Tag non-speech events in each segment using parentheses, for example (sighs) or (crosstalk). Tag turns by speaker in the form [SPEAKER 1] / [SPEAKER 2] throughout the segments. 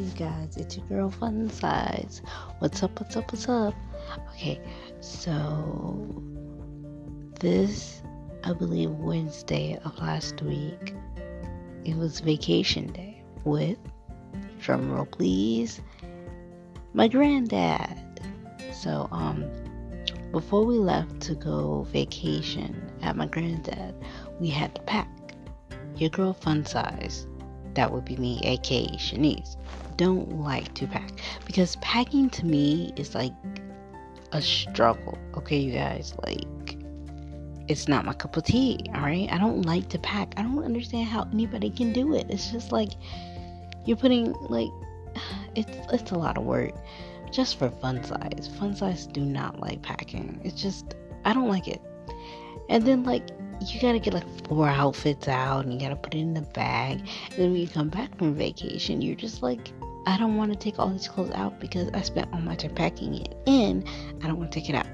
[SPEAKER 1] you guys, it's your girl Fun Size. What's up, what's up, what's up? Okay, so this, I believe, Wednesday of last week, it was vacation day with, drumroll please, my granddad. So, um, before we left to go vacation at my granddad, we had to pack. Your girl Fun Size that would be me, aka Shanice, don't like to pack because packing to me is like a struggle. Okay, you guys, like it's not my cup of tea. All right, I don't like to pack. I don't understand how anybody can do it. It's just like you're putting like (sighs) it's it's a lot of work just for fun size. Fun size do not like packing. It's just I don't like it. And then like you gotta get like four outfits out and you gotta put it in the bag. And then when you come back from vacation, you're just like, I don't want to take all these clothes out because I spent all my time packing it in. I don't want to take it out.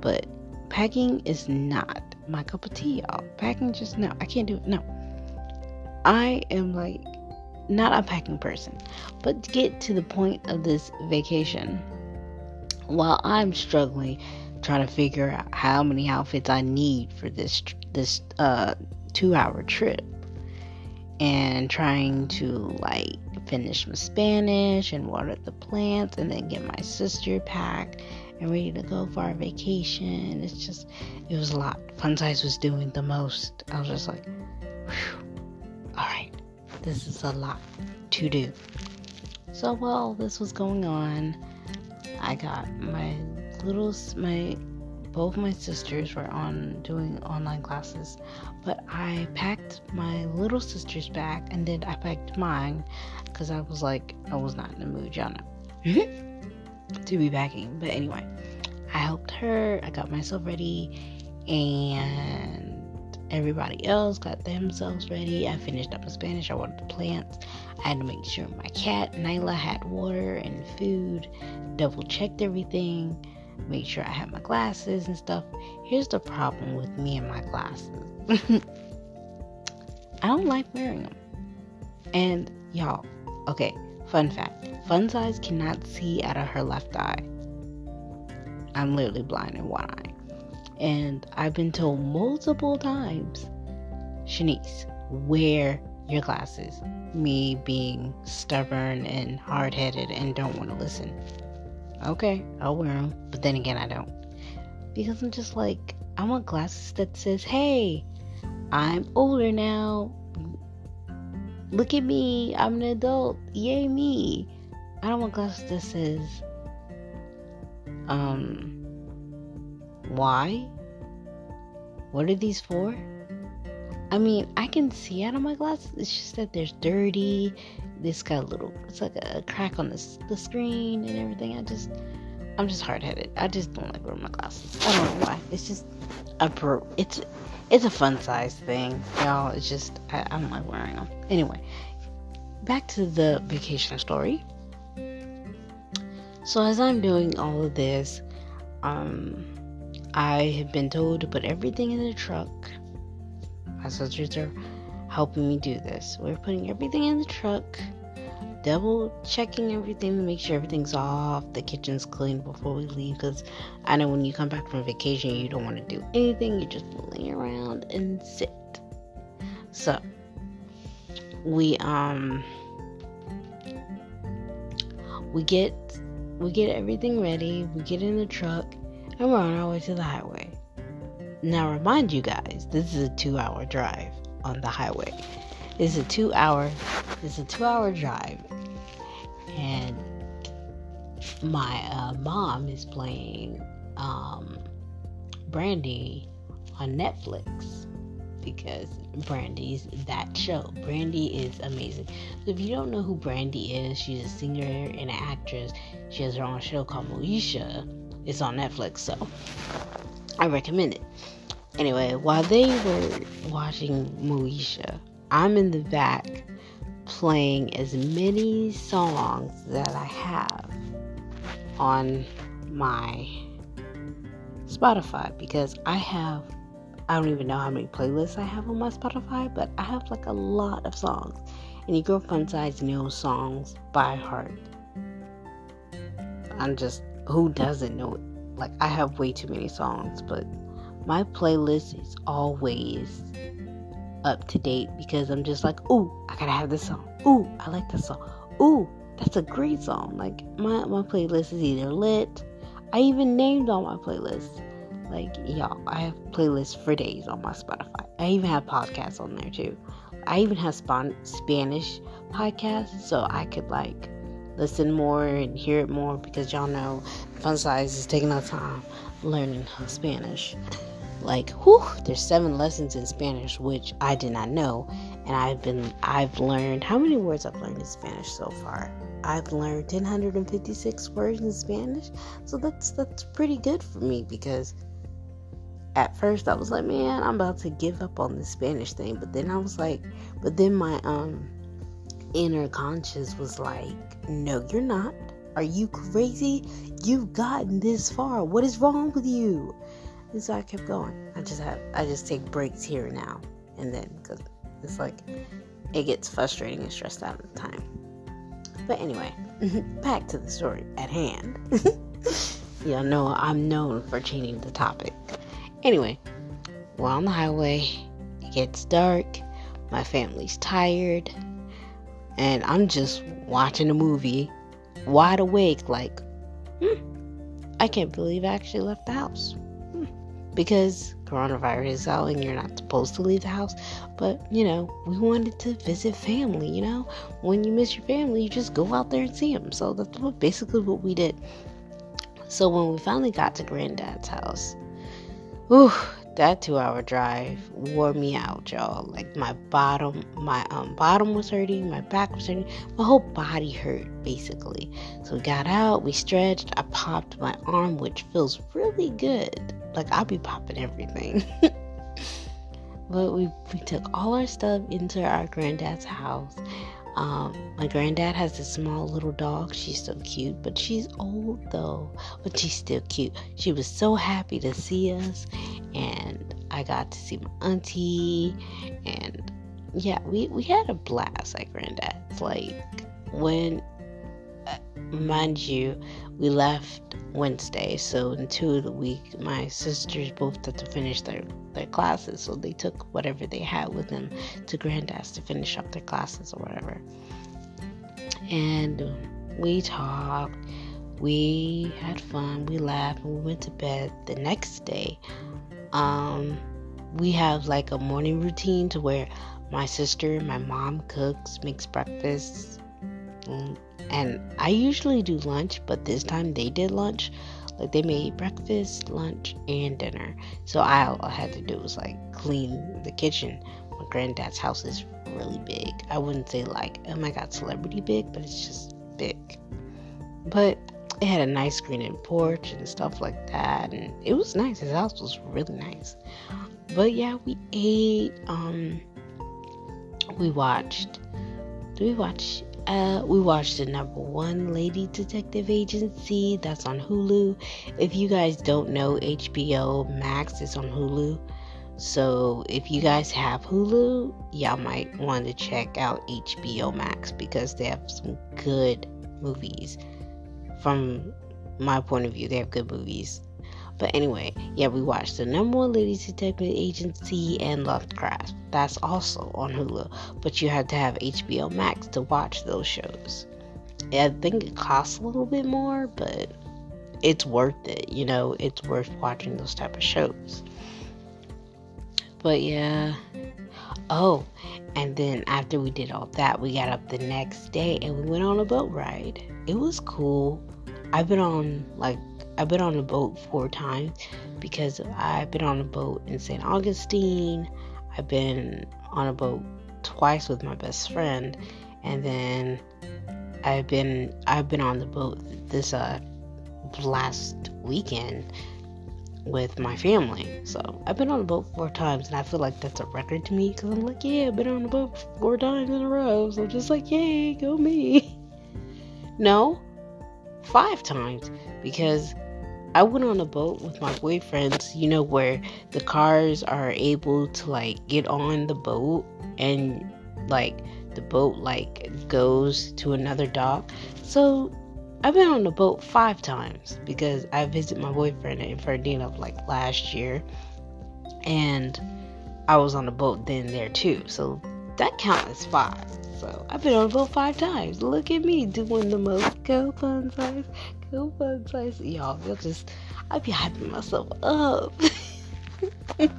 [SPEAKER 1] But packing is not my cup of tea, y'all. Packing just no, I can't do it. No. I am like not a packing person. But to get to the point of this vacation, while I'm struggling trying to figure out how many outfits I need for this this uh, two hour trip and trying to like finish my Spanish and water the plants and then get my sister packed and ready to go for our vacation. It's just, it was a lot. Fun Size was doing the most. I was just like, all right, this is a lot to do. So while this was going on, I got my little, my both my sisters were on doing online classes, but I packed my little sister's bag and then I packed mine because I was like, I was not in the mood, y'all (laughs) to be packing. But anyway, I helped her, I got myself ready, and everybody else got themselves ready. I finished up in Spanish, I watered the plants. I had to make sure my cat, Nyla, had water and food, double checked everything make sure I have my glasses and stuff. Here's the problem with me and my glasses (laughs) I don't like wearing them. And y'all, okay, fun fact Fun Size cannot see out of her left eye. I'm literally blind in one eye. And I've been told multiple times, Shanice, wear your glasses. Me being stubborn and hard headed and don't want to listen okay, I'll wear them. But then again, I don't. Because I'm just like, I want glasses that says, hey, I'm older now. Look at me. I'm an adult. Yay, me. I don't want glasses that says, um, why? What are these for? I mean, I can see out of my glasses. It's just that there's dirty this got a little it's like a crack on the, the screen and everything. I just i'm just hard-headed. I just don't like wearing my glasses. I don't know why. It's just a pro it's it's a fun size thing y'all. It's just I, I don't like wearing them anyway back to the vacation story. So as i'm doing all of this um i have been told to put everything in the truck my sisters are helping me do this. We're putting everything in the truck, double checking everything to make sure everything's off, the kitchen's clean before we leave. Because I know when you come back from vacation, you don't want to do anything, you just lay around and sit. So, we, um, we get we get everything ready we get in the truck and we're on our way to the highway now remind you guys this is a two hour drive on the highway. It's a two hour it's a two hour drive and my uh, mom is playing um, Brandy on Netflix because Brandy's that show. Brandy is amazing. So if you don't know who Brandy is, she's a singer and an actress. She has her own show called Moesha. It's on Netflix, so I recommend it. Anyway, while they were watching Moesha, I'm in the back playing as many songs that I have on my Spotify because I have I don't even know how many playlists I have on my Spotify, but I have like a lot of songs. and girl Fun Size knows songs by heart. I'm just, who doesn't know? Like, I have way too many songs, but my playlist is always up to date because I'm just like, ooh, I gotta have this song. Ooh, I like this song. Ooh, that's a great song. Like my my playlist is either lit. I even named all my playlists. Like y'all, I have playlists for days on my Spotify. I even have podcasts on there too. I even have span- Spanish podcasts, so I could like listen more and hear it more because y'all know Fun Size is taking our time learning Spanish. Like, whew, there's seven lessons in Spanish, which I did not know, and I've been I've learned how many words I've learned in Spanish so far. I've learned 156 words in Spanish, so that's that's pretty good for me because at first I was like, man, I'm about to give up on the Spanish thing, but then I was like, but then my um inner conscious was like, no, you're not. Are you crazy? You've gotten this far. What is wrong with you? And so I kept going. I just have, I just take breaks here and now and then because it's like it gets frustrating and stressed out at the time. But anyway, (laughs) back to the story at hand. (laughs) Y'all know I'm known for changing the topic. Anyway, we're on the highway. It gets dark. My family's tired. And I'm just watching a movie, wide awake, like, hmm, I can't believe I actually left the house because coronavirus is out and you're not supposed to leave the house. But, you know, we wanted to visit family, you know? When you miss your family, you just go out there and see them. So that's what, basically what we did. So when we finally got to granddad's house, whew, that two hour drive wore me out, y'all. Like my bottom, my um, bottom was hurting, my back was hurting, my whole body hurt basically. So we got out, we stretched, I popped my arm, which feels really good. Like I'll be popping everything. (laughs) but we we took all our stuff into our granddad's house. Um, my granddad has a small little dog. She's so cute, but she's old though. But she's still cute. She was so happy to see us, and I got to see my auntie, and yeah, we we had a blast at granddad's. Like when, mind you, we left Wednesday, so in two of the week, my sisters both had to finish their their classes, so they took whatever they had with them to granddad's to finish up their classes or whatever. And we talked, we had fun, we laughed, and we went to bed. The next day, um, we have like a morning routine to where my sister, my mom cooks, makes breakfast, and I usually do lunch, but this time they did lunch. Like they made breakfast, lunch, and dinner. So I, all I had to do was like clean the kitchen. My granddad's house is really big. I wouldn't say like, oh my god, celebrity big, but it's just big. But it had a nice screen porch and stuff like that, and it was nice. His house was really nice. But yeah, we ate. Um, we watched. Do we watch uh, we watched the number one lady detective agency that's on Hulu. If you guys don't know, HBO Max is on Hulu. So if you guys have Hulu, y'all might want to check out HBO Max because they have some good movies. From my point of view, they have good movies. But anyway, yeah, we watched the number one ladies detective agency and Lovecraft. That's also on Hulu, but you have to have HBO Max to watch those shows. I think it costs a little bit more, but it's worth it. You know, it's worth watching those type of shows. But yeah. Oh, and then after we did all that, we got up the next day and we went on a boat ride. It was cool. I've been on like I've been on a boat four times because I've been on a boat in St. Augustine. I've been on a boat twice with my best friend, and then I've been I've been on the boat this uh last weekend with my family. So I've been on the boat four times, and I feel like that's a record to me because I'm like, yeah, I've been on the boat four times in a row. So I'm just like, yay, go me. (laughs) no, five times because I went on a boat with my boyfriends, you know, where the cars are able to like get on the boat and like the boat like goes to another dock. So I've been on the boat five times because I visited my boyfriend in Ferdinand like last year, and I was on the boat then there too. So that counts as five. So I've been on boat five times. Look at me doing the most go fun size, go fun size. Y'all, you'll just I'd be hyping myself up. (laughs)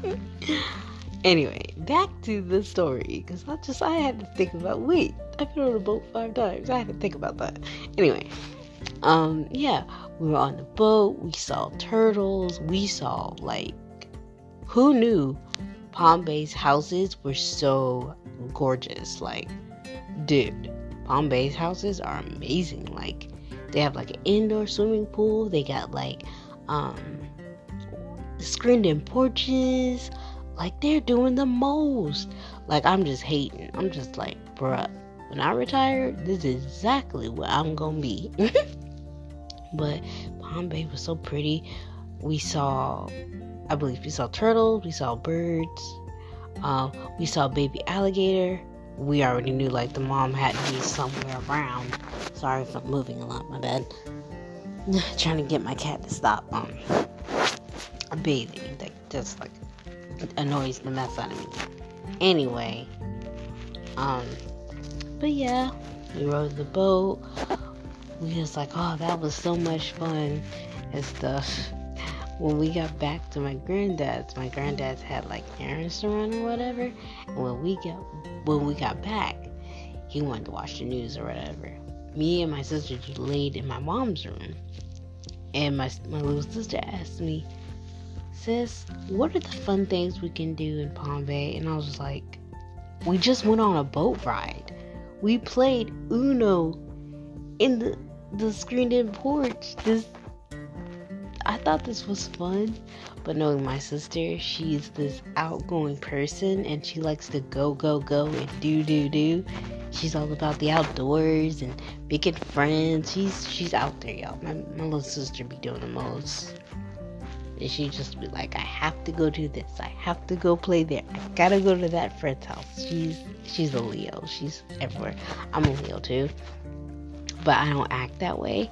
[SPEAKER 1] anyway, back to the story because I just I had to think about. Wait, I've been on the boat five times. I had to think about that. Anyway, um, yeah, we were on the boat. We saw turtles. We saw like, who knew Palm Bay's houses were so gorgeous? Like, dude, Palm Bay's houses are amazing. Like, they have like an indoor swimming pool. They got like, um, screened in porches. Like, they're doing the most. Like, I'm just hating. I'm just like, bruh, when I retire, this is exactly what I'm gonna be. (laughs) But Palm Bay was so pretty. We saw, I believe, we saw turtles, we saw birds, uh, we saw baby alligator. We already knew like the mom had to be somewhere around. Sorry if I'm moving a lot, my bad. (sighs) Trying to get my cat to stop um bathing. That just like annoys the mess out of me. Anyway, um, but yeah, we rode the boat we was like, oh, that was so much fun and stuff. When we got back to my granddad's, my granddad's had like errands to run or whatever. And when we got when we got back, he wanted to watch the news or whatever. Me and my sister just laid in my mom's room, and my my little sister asked me, "Sis, what are the fun things we can do in Palm Bay?" And I was like, "We just went on a boat ride. We played Uno in the the screened in porch. This I thought this was fun, but knowing my sister, she's this outgoing person and she likes to go go go and do do do. She's all about the outdoors and making friends. She's she's out there, y'all. My my little sister be doing the most. And she just be like, I have to go do this. I have to go play there. I gotta go to that friend's house. She's she's a Leo. She's everywhere. I'm a Leo too but I don't act that way.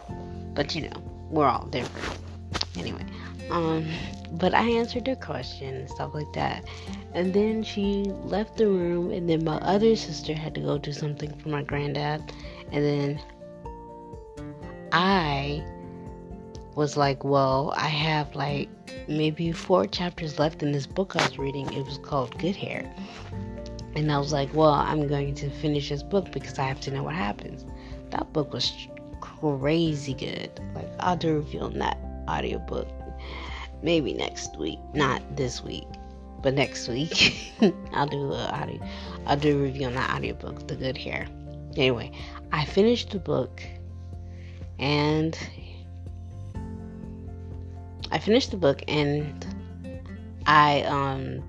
[SPEAKER 1] But you know, we're all different. Anyway, um, but I answered her question and stuff like that. And then she left the room, and then my other sister had to go do something for my granddad. And then I was like, well, I have like maybe four chapters left in this book I was reading. It was called Good Hair. And I was like, well, I'm going to finish this book because I have to know what happens that book was crazy good. Like I'll do a review on that audiobook maybe next week, not this week, but next week. (laughs) I'll do a audio I'll do a review on the audiobook, The Good Hair. Anyway, I finished the book and I finished the book and I um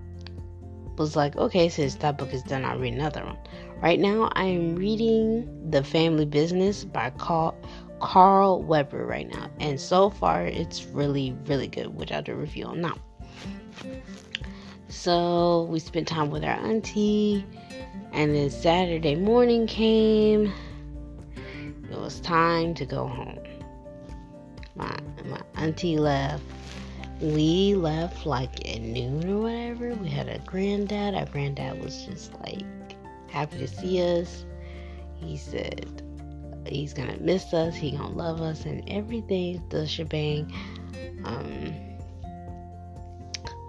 [SPEAKER 1] was like, okay, since that book is done, I'll read another one. Right now, I am reading The Family Business by Carl, Carl Weber right now. And so far, it's really, really good, which I'll do a review on now. So, we spent time with our auntie, and then Saturday morning came. It was time to go home. My, my auntie left we left like at noon or whatever. We had a granddad. Our granddad was just like happy to see us. He said he's gonna miss us, he gonna love us, and everything, the shebang. Um,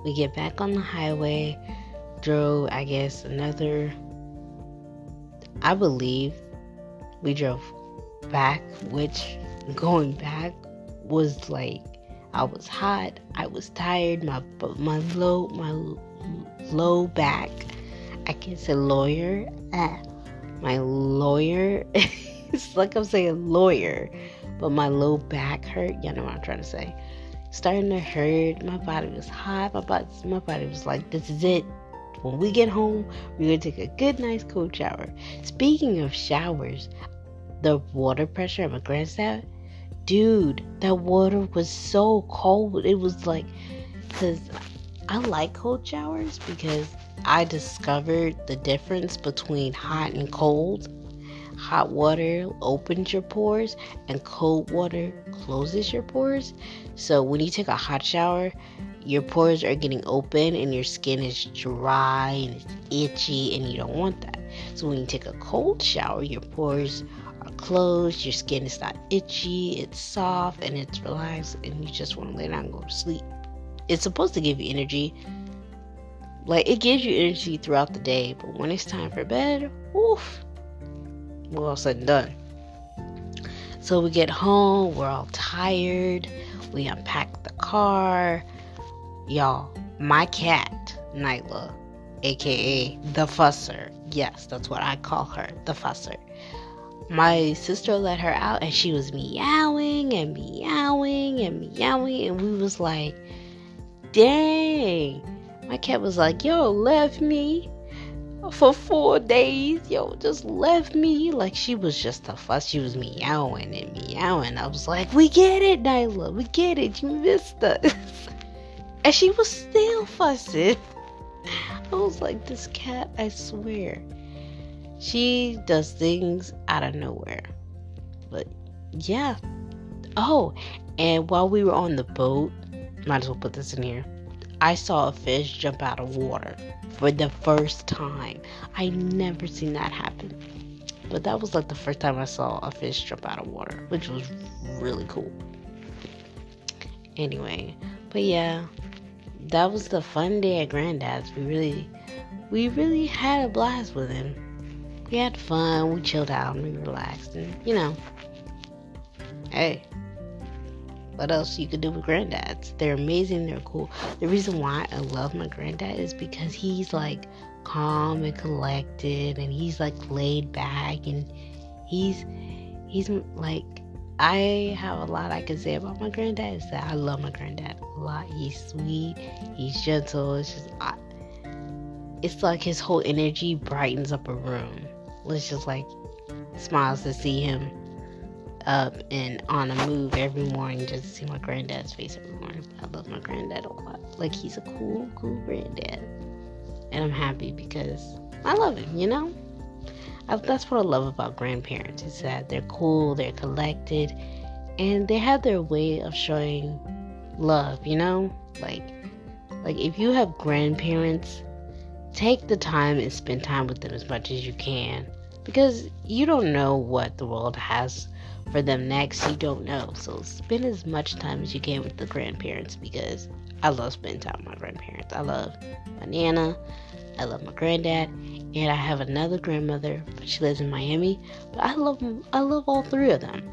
[SPEAKER 1] we get back on the highway, drove, I guess, another. I believe we drove back, which (laughs) going back was like I was hot, I was tired, my my low my low back I can't say lawyer. Ah, my lawyer. (laughs) it's (laughs) like I'm saying lawyer, but my low back hurt. You know what I'm trying to say? Starting to hurt. My body was hot. My body, my body was like, this is it. When we get home, we're gonna take a good, nice, cold shower. Speaking of showers, the water pressure of my granddad, dude, that water was so cold. It was like, cause I like cold showers because I discovered the difference between hot and cold. Hot water opens your pores, and cold water closes your pores. So when you take a hot shower, your pores are getting open and your skin is dry and it's itchy, and you don't want that. So when you take a cold shower, your pores are closed, your skin is not itchy, it's soft, and it's relaxed, and you just want to lay down and go to sleep. It's supposed to give you energy. Like it gives you energy throughout the day, but when it's time for bed, oof, we're all said and done. So we get home, we're all tired, we unpack the car. Y'all, my cat, Nyla, aka the fusser. Yes, that's what I call her, the fusser. My sister let her out and she was meowing and meowing and meowing and we was like, dang. My cat was like, yo, left me for four days. Yo, just left me. Like she was just a fuss. She was meowing and meowing. I was like, we get it, Nyla. We get it. You missed us. (laughs) and she was still fussing. (laughs) I was like, this cat, I swear. She does things out of nowhere. But yeah. Oh, and while we were on the boat, might as well put this in here. I saw a fish jump out of water for the first time. I never seen that happen. But that was like the first time I saw a fish jump out of water, which was really cool. Anyway, but yeah, that was the fun day at Granddad's. We really, we really had a blast with him. We had fun. We chilled out and we relaxed, and you know, hey, what else you could do with granddads? They're amazing. They're cool. The reason why I love my granddad is because he's like calm and collected, and he's like laid back, and he's he's like I have a lot I can say about my granddad is that I love my granddad a lot. He's sweet, he's gentle. It's just, I, it's like his whole energy brightens up a room. It's just like smiles to see him up and on a move every morning just to see my granddad's face every morning. I love my granddad a lot. Like he's a cool, cool granddad, and I'm happy because I love him. You know that's what I love about grandparents is that they're cool, they're collected, and they have their way of showing love, you know? Like like if you have grandparents, take the time and spend time with them as much as you can because you don't know what the world has for them next. You don't know. So spend as much time as you can with the grandparents because I love spending time with my grandparents. I love my nana, I love my granddad, and I have another grandmother, but she lives in Miami. But I love I love all three of them.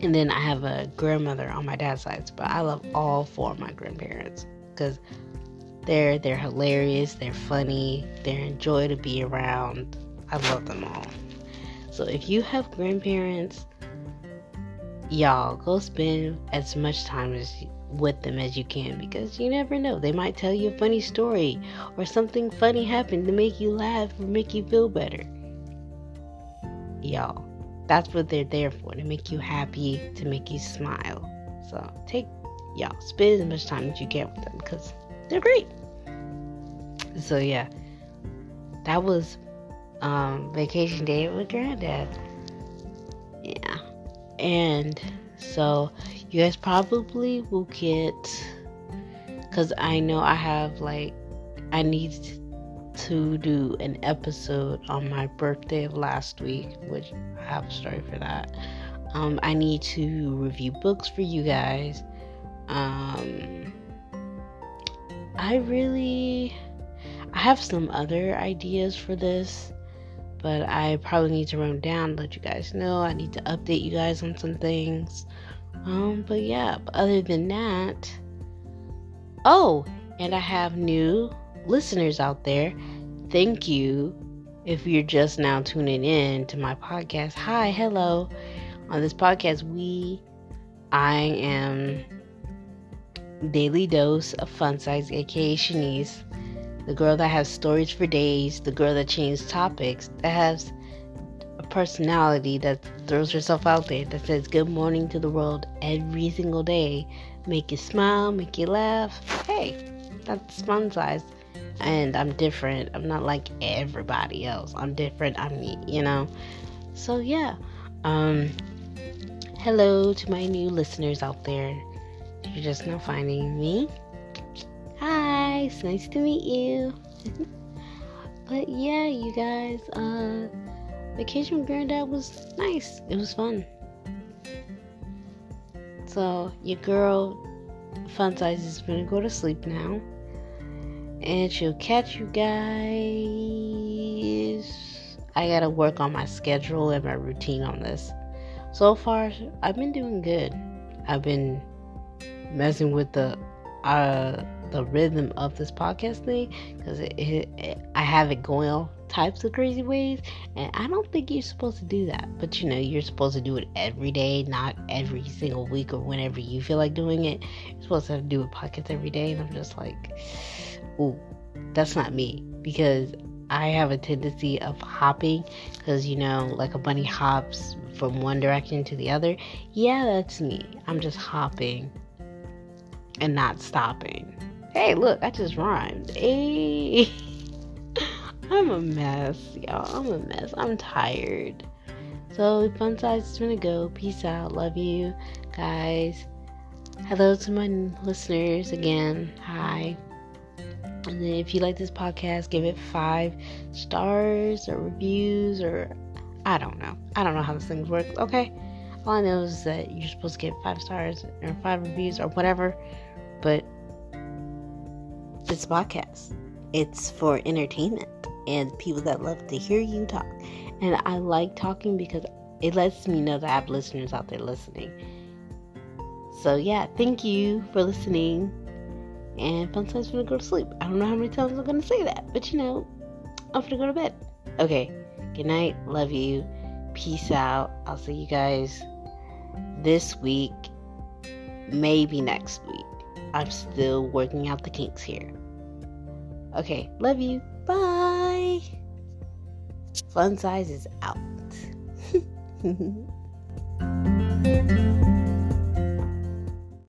[SPEAKER 1] And then I have a grandmother on my dad's side, but I love all four of my grandparents because they're they're hilarious, they're funny, they're a joy to be around. I love them all. So if you have grandparents, y'all go spend as much time as with them as you can because you never know. They might tell you a funny story or something funny happened to make you laugh or make you feel better. Y'all, that's what they're there for to make you happy, to make you smile. So take, y'all, spend as much time as you can with them because they're great. So, yeah, that was um, vacation day with granddad. Yeah. And so you guys probably will get because I know I have like I need to do an episode on my birthday of last week, which I have a story for that. Um, I need to review books for you guys. Um, I really I have some other ideas for this, but I probably need to run down, let you guys know. I need to update you guys on some things. Um, but yeah, but other than that, oh, and I have new listeners out there. Thank you if you're just now tuning in to my podcast. Hi, hello. On this podcast, we, I am Daily Dose of Fun Size, aka Shanice, the girl that has stories for days, the girl that changes topics, that has a personality that throws herself out there that says good morning to the world every single day. Make you smile, make you laugh. Hey, that's fun size. and I'm different. I'm not like everybody else. I'm different. I'm me, you know. So yeah. Um hello to my new listeners out there. You're just now finding me. It's nice to meet you. (laughs) but yeah, you guys, uh vacation with granddad was nice. It was fun. So your girl fun size is gonna go to sleep now and she'll catch you guys. I gotta work on my schedule and my routine on this. So far, I've been doing good. I've been messing with the uh the rhythm of this podcast thing because I have it going all types of crazy ways, and I don't think you're supposed to do that. But you know, you're supposed to do it every day, not every single week or whenever you feel like doing it. You're supposed to do a podcast every day, and I'm just like ooh, that's not me because I have a tendency of hopping because you know, like a bunny hops from one direction to the other. Yeah, that's me. I'm just hopping and not stopping. Hey, look, I just rhymed. Hey, (laughs) I'm a mess, y'all. I'm a mess. I'm tired. So, fun size is gonna go. Peace out. Love you, guys. Hello to my listeners again. Hi. And then if you like this podcast, give it five stars or reviews or I don't know. I don't know how this thing works. Okay. All I know is that you're supposed to get five stars or five reviews or whatever. But it's podcast. It's for entertainment and people that love to hear you talk. And I like talking because it lets me know that I have listeners out there listening. So yeah, thank you for listening and fun size gonna go to sleep. I don't know how many times I'm gonna say that, but you know, I'm gonna go to bed. Okay, good night, love you, peace out. I'll see you guys this week, maybe next week. I'm still working out the kinks here. Okay, love you, bye. Fun size is out. (laughs)